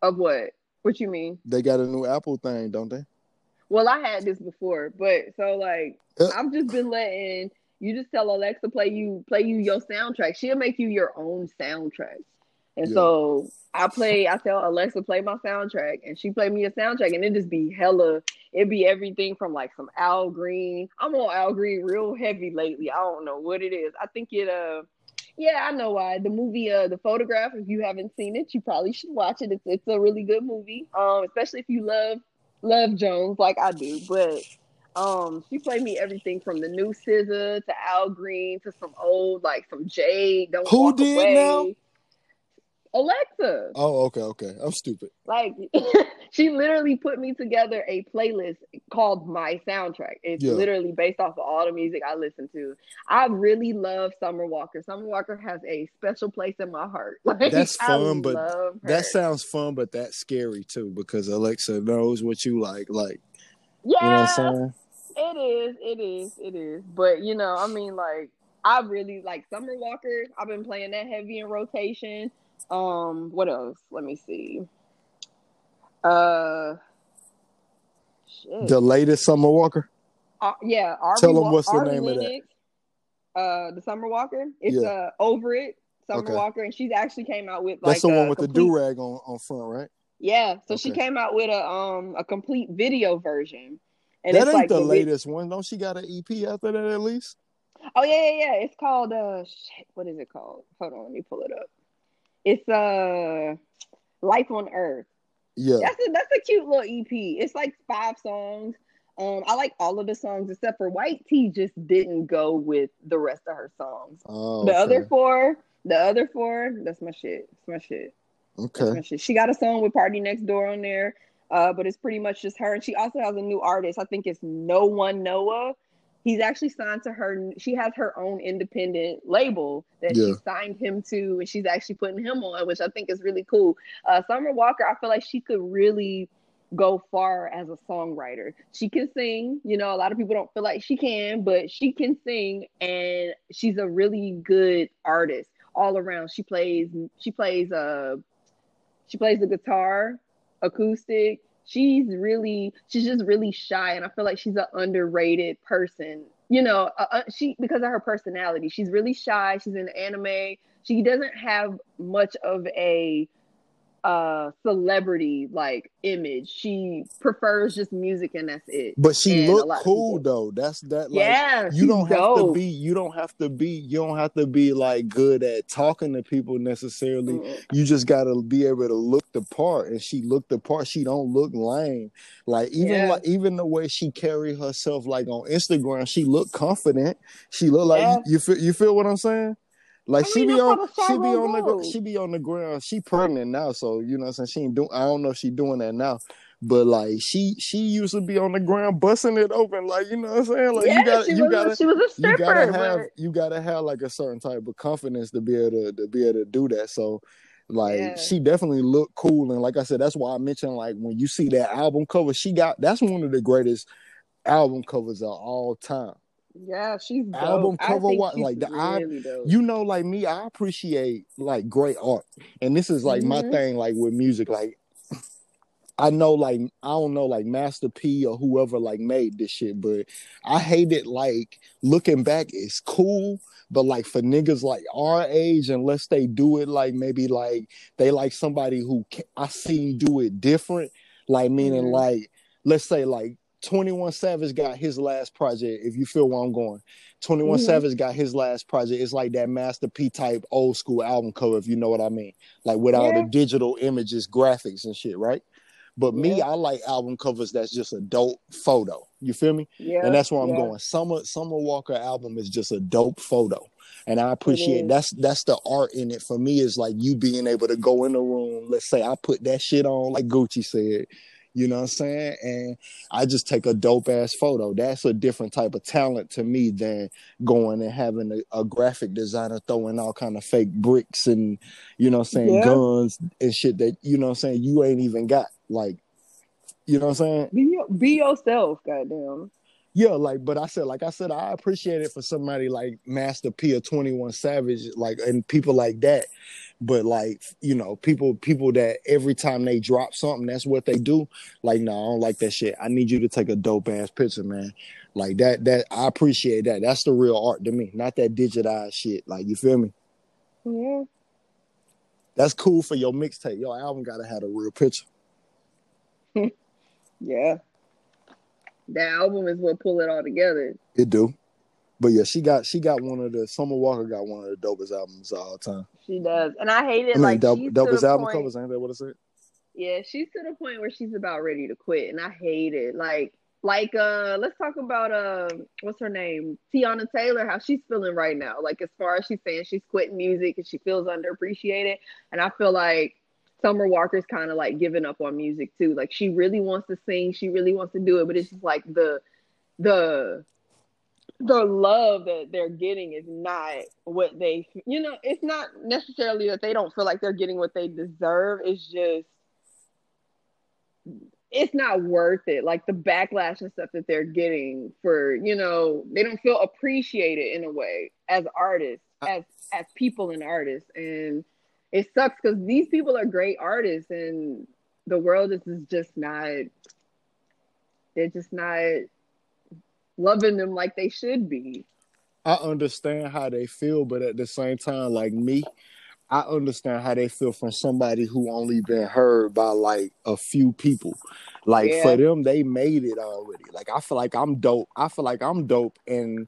Of what? What you mean? They got a new Apple thing, don't they? Well, I had this before, but so like uh, I've just been letting you just tell Alexa play you play you your soundtrack. She'll make you your own soundtrack. And yeah. so I play, I tell Alexa play my soundtrack, and she play me a soundtrack, and it just be hella. It be everything from like some Al Green. I'm on Al Green real heavy lately. I don't know what it is. I think it. Uh, yeah, I know why. The movie, uh, the photograph. If you haven't seen it, you probably should watch it. It's it's a really good movie. Um, especially if you love love Jones like I do. But um, she played me everything from the new SZA to Al Green to some old like some Jade. Don't Who did away. now? Alexa. Oh, okay, okay. I'm stupid. Like she literally put me together a playlist called My Soundtrack. It's yeah. literally based off of all the music I listen to. I really love Summer Walker. Summer Walker has a special place in my heart. Like, that's fun, but that sounds fun, but that's scary too because Alexa knows what you like. Like, yeah, you know what I'm saying? It is, it is, it is. But you know, I mean, like I really like Summer Walker. I've been playing that heavy in rotation. Um, what else? Let me see. Uh, shit. the latest Summer Walker. Uh, yeah, tell them what's the name Lennox, of that. Uh, the Summer Walker. It's yeah. uh over it. Summer okay. Walker, and she's actually came out with like that's the one with complete... the do rag on on front, right? Yeah, so okay. she came out with a um a complete video version. And that ain't like the, the latest one. Don't she got an EP after that at least? Oh yeah, yeah, yeah. It's called uh shit, what is it called? Hold on, let me pull it up. It's uh Life on Earth. Yeah. That's a that's a cute little EP. It's like five songs. Um, I like all of the songs except for White Tea just didn't go with the rest of her songs. Oh, the okay. other four, the other four, that's my shit. That's my shit. Okay. She got a song with PartyNextDoor on there, uh, but it's pretty much just her. And she also has a new artist. I think it's No One Noah. He's actually signed to her. She has her own independent label that Yeah. she signed him to, and she's actually putting him on, which I think is really cool. Uh, Summer Walker, I feel like she could really go far as a songwriter. She can sing, you know, a lot of people don't feel like she can, but she can sing and she's a really good artist all around. She plays she plays uh she plays the guitar, acoustic. She's really she's just really shy and I feel like she's an underrated person. You know, uh, uh, she because of her personality. She's really shy. She's in anime. She doesn't have much of a uh celebrity like image. She prefers just music and that's it. But she And looked cool though. That's that. Like, yeah, you don't have to be. You don't have to be. You don't have to be like good at talking to people necessarily. Mm. You just gotta be able to look the part, and she looked the part. She don't look lame. Like even Yeah. like even the way she carry herself, like on Instagram, she look confident. She look like Yeah. you feel. You feel what I'm saying? Like I she mean, be on, she be on the, gr- she be on the ground. She pregnant now, so you know what I'm saying. She ain't doing. I don't know if she doing that now, but like she she used to be on the ground busting it open, like you know what I'm saying. Like yeah, you got she you was gotta she was a you gotta have but- you gotta have like a certain type of confidence to be able to, to be able to do that. So like Yeah. she definitely looked cool and like I said, that's why I mentioned like when you see that album cover, she got that's one of the greatest album covers of all time. Yeah, she's dope. Album cover what- like the al- really dope. You know, like me, I appreciate like great art. And this is like my Mhm. thing like with music, like I know like I don't know like Master P or whoever like made this shit, but I hate it like looking back it's cool, but like for niggas like our age, unless they do it like maybe like they like somebody who I seen do it different, like meaning Mhm. like let's say like 21 Savage got his last project, if you feel where I'm going. 21 Mhm. Savage got his last project. It's like that Master P type old school album cover, if you know what I mean. Like with all the digital images, graphics and shit, right? But me, Yeah. I like album covers that's just a dope photo. You feel me? yeah, and that's where I'm yeah. going. Summer Summer Walker album is just a dope photo, and I appreciate that's that's the art in it for me. Is like you being able to go in the room. Let's say I put that shit on, like Gucci said. You know what I'm saying? And I just take a dope ass photo. That's a different type of talent to me than going and having a, a graphic designer throwing all kind of fake bricks and you know what I'm saying Yeah. guns and shit that you know what I'm saying you ain't even got. Like you know what I'm saying? Be, be yourself, goddamn. Yeah, like, but I said, like I said, I appreciate it for somebody like Master P or Twenty One Savage, like, and people like that. But like, you know, people, people that every time they drop something, that's what they do. Like, no, I don't like that shit. I need you to take a dope ass picture, man. Like that, that I appreciate that. That's the real art to me, not that digitized shit. Like, you feel me? Yeah. That's cool for your mixtape. Your album gotta have a real picture. Yeah. That album is what pull it all together. It do. But yeah, she got she got one of the Summer Walker got one of the dopest albums of all time. She does. And I hate it I mean, like dope, she's to dopest album point, covers. Ain't that what it said? Yeah, she's to the point where she's about ready to quit, and I hate it. Like, like, uh, let's talk about uh, what's her name, Teyana Taylor, how she's feeling right now. Like, as far as she's saying she's quitting music and she feels underappreciated, and I feel like Summer Walker's kind of like giving up on music too. Like, she really wants to sing, she really wants to do it, but it's just like the, the. The love that they're getting is not what they, you know, it's not necessarily that they don't feel like they're getting what they deserve. It's just it's not worth it. Like the backlash and stuff that they're getting for, you know, they don't feel appreciated in a way as artists, as as people and artists. And it sucks because these people are great artists and the world is is just not they're just not loving them like they should be. I understand how they feel, but at the same time, like me, I understand how they feel from somebody who only been heard by like a few people. Like Yeah. for them, they made it already. Like I feel like I'm dope. I feel like I'm dope, and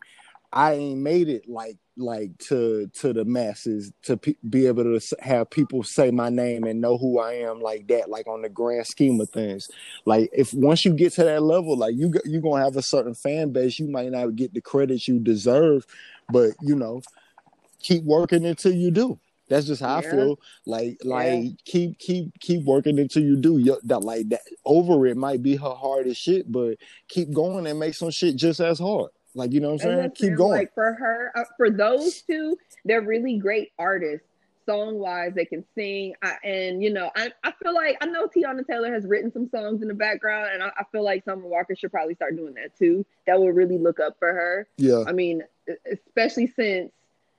I ain't made it like like to to the masses to pe- be able to have people say my name and know who I am like that. Like on the grand scheme of things, like if once you get to that level, like you you gonna have a certain fan base. You might not get the credit you deserve, but you know, keep working until you do. That's just how I feel. Like, Yeah. like keep keep keep working until you do. Yo- That like that over it might be her hardest shit, but keep going and make some shit just as hard. Like you know what I'm saying? Keep going. Like for her, uh, for those two, they're really great artists. Song wise, they can sing, I, and you know, I, I feel like I know Teyana Taylor has written some songs in the background, and I, I feel like Summer Walker should probably start doing that too. That would really look up for her. yeah, I mean, especially since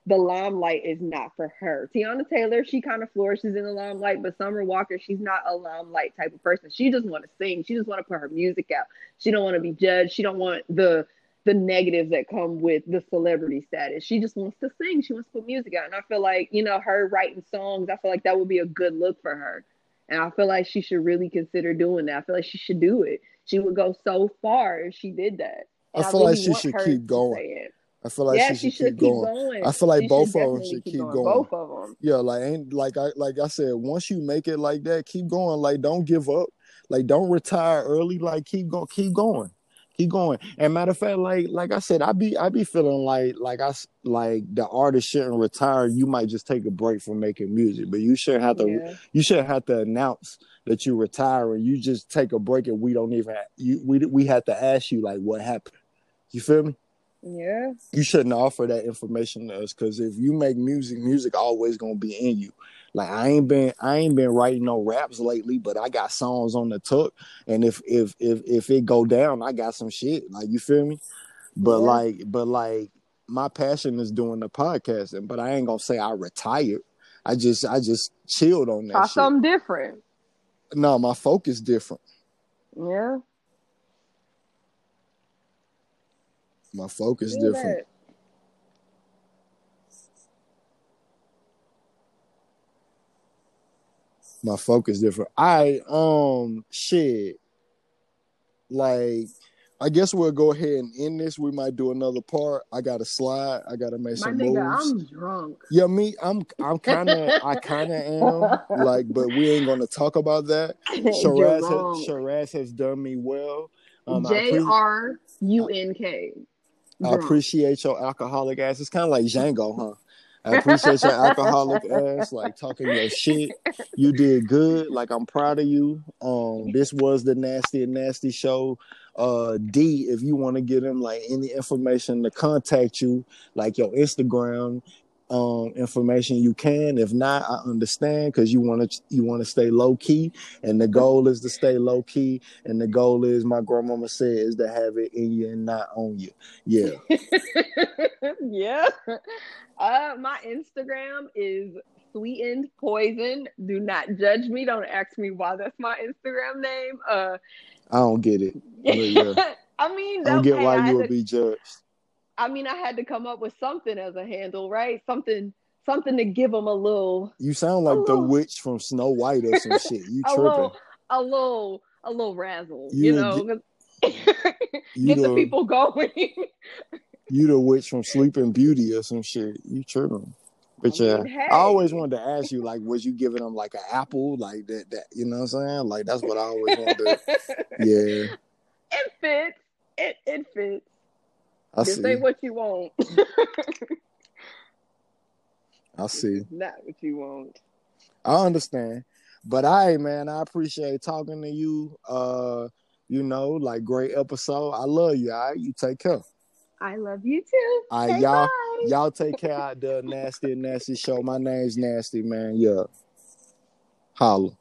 the limelight is not for her. Teyana Taylor, she kind of flourishes in the limelight, but Summer Walker, she's not a limelight type of person. She just want to sing. She just want to put her music out. She don't want to be judged. She don't want the the negatives that come with the celebrity status. She just wants to sing. She wants to put music out. And I feel like, you know, her writing songs, I feel like that would be a good look for her. And I feel like she should really consider doing that. I feel like she should do it. She would go so far if she did that. I And feel like she should keep going. I feel like yeah, she should, keep, keep going. going. I feel like She both of them should keep going. going. Both of them. Yeah, like ain't like I like I said, once you make it like that, keep going. Like don't give up. Like don't retire early. Like keep going, keep going, keep going. And matter of fact, like like I said, I be I be feeling like like I like the artist shouldn't retire. You might just take a break from making music, but you shouldn't have to. Yeah. You shouldn't have to announce that you retire and you just take a break and we don't even you we we have to ask you like what happened. You feel me? Yeah. you shouldn't offer that information to us because if you make music, music always gonna be in you. Like I ain't been I ain't been writing no raps lately, but I got songs on the tuck. And if if if if it go down, I got some shit. Like you feel me? But Yeah. like but like my passion is doing the podcasting, but I ain't gonna say I retired. I just I just chilled on that Try shit. something different. No, my focus different. Yeah. My focus different. that. My focus different. I um shit. Like I guess we'll go ahead and end this. We might do another part. I gotta slide. I gotta make My some nigga, moves. I'm drunk. Yeah, me, I'm I'm kinda I kinda am. Like, but we ain't gonna talk about that. Shiraz has, Shiraz has done me well. Um, J R U N K. I appreciate your alcoholic ass. It's kind of like Django, huh? I appreciate your alcoholic ass, like talking your shit. You did good. Like I'm proud of you. Um, this was the nasty and nasty show. Uh, D, if you want to get him like any information to contact you, like your Instagram, um, information you can. If not, I understand because you want to you want to stay low key, and the goal is to stay low key, and the goal is my grandmama said is to have it in you and not on you. Yeah. yeah. Uh, my Instagram is sweetened poison. Do not judge me. Don't ask me why that's my Instagram name. Uh, I don't get it. yeah. I mean, I don't that, get why I you would be judged. I mean, I had to come up with something as a handle, right? Something, something to give them a little, You sound like the little- witch from Snow White or some shit. You tripping? a little, a little, a little razzle, You you know, 'cause- You get the the- people going. You the witch from Sleeping Beauty or some shit. You tripping. But I yeah, mean, hey. I always wanted to ask you, like, was you giving them like an apple, like that? That you know what I'm saying? Like that's what I always wanted. to Yeah, it fits. It it fits. I Just see. say what you want. I see. Not what you want. I understand. But I, man, I appreciate talking to you. Uh, you know, like great episode. I love you. All right, you take care. I love you too. All right, y'all. bye. Y'all take care of the nasty and nasty show. My name's Nasty, man. Yeah. Holla.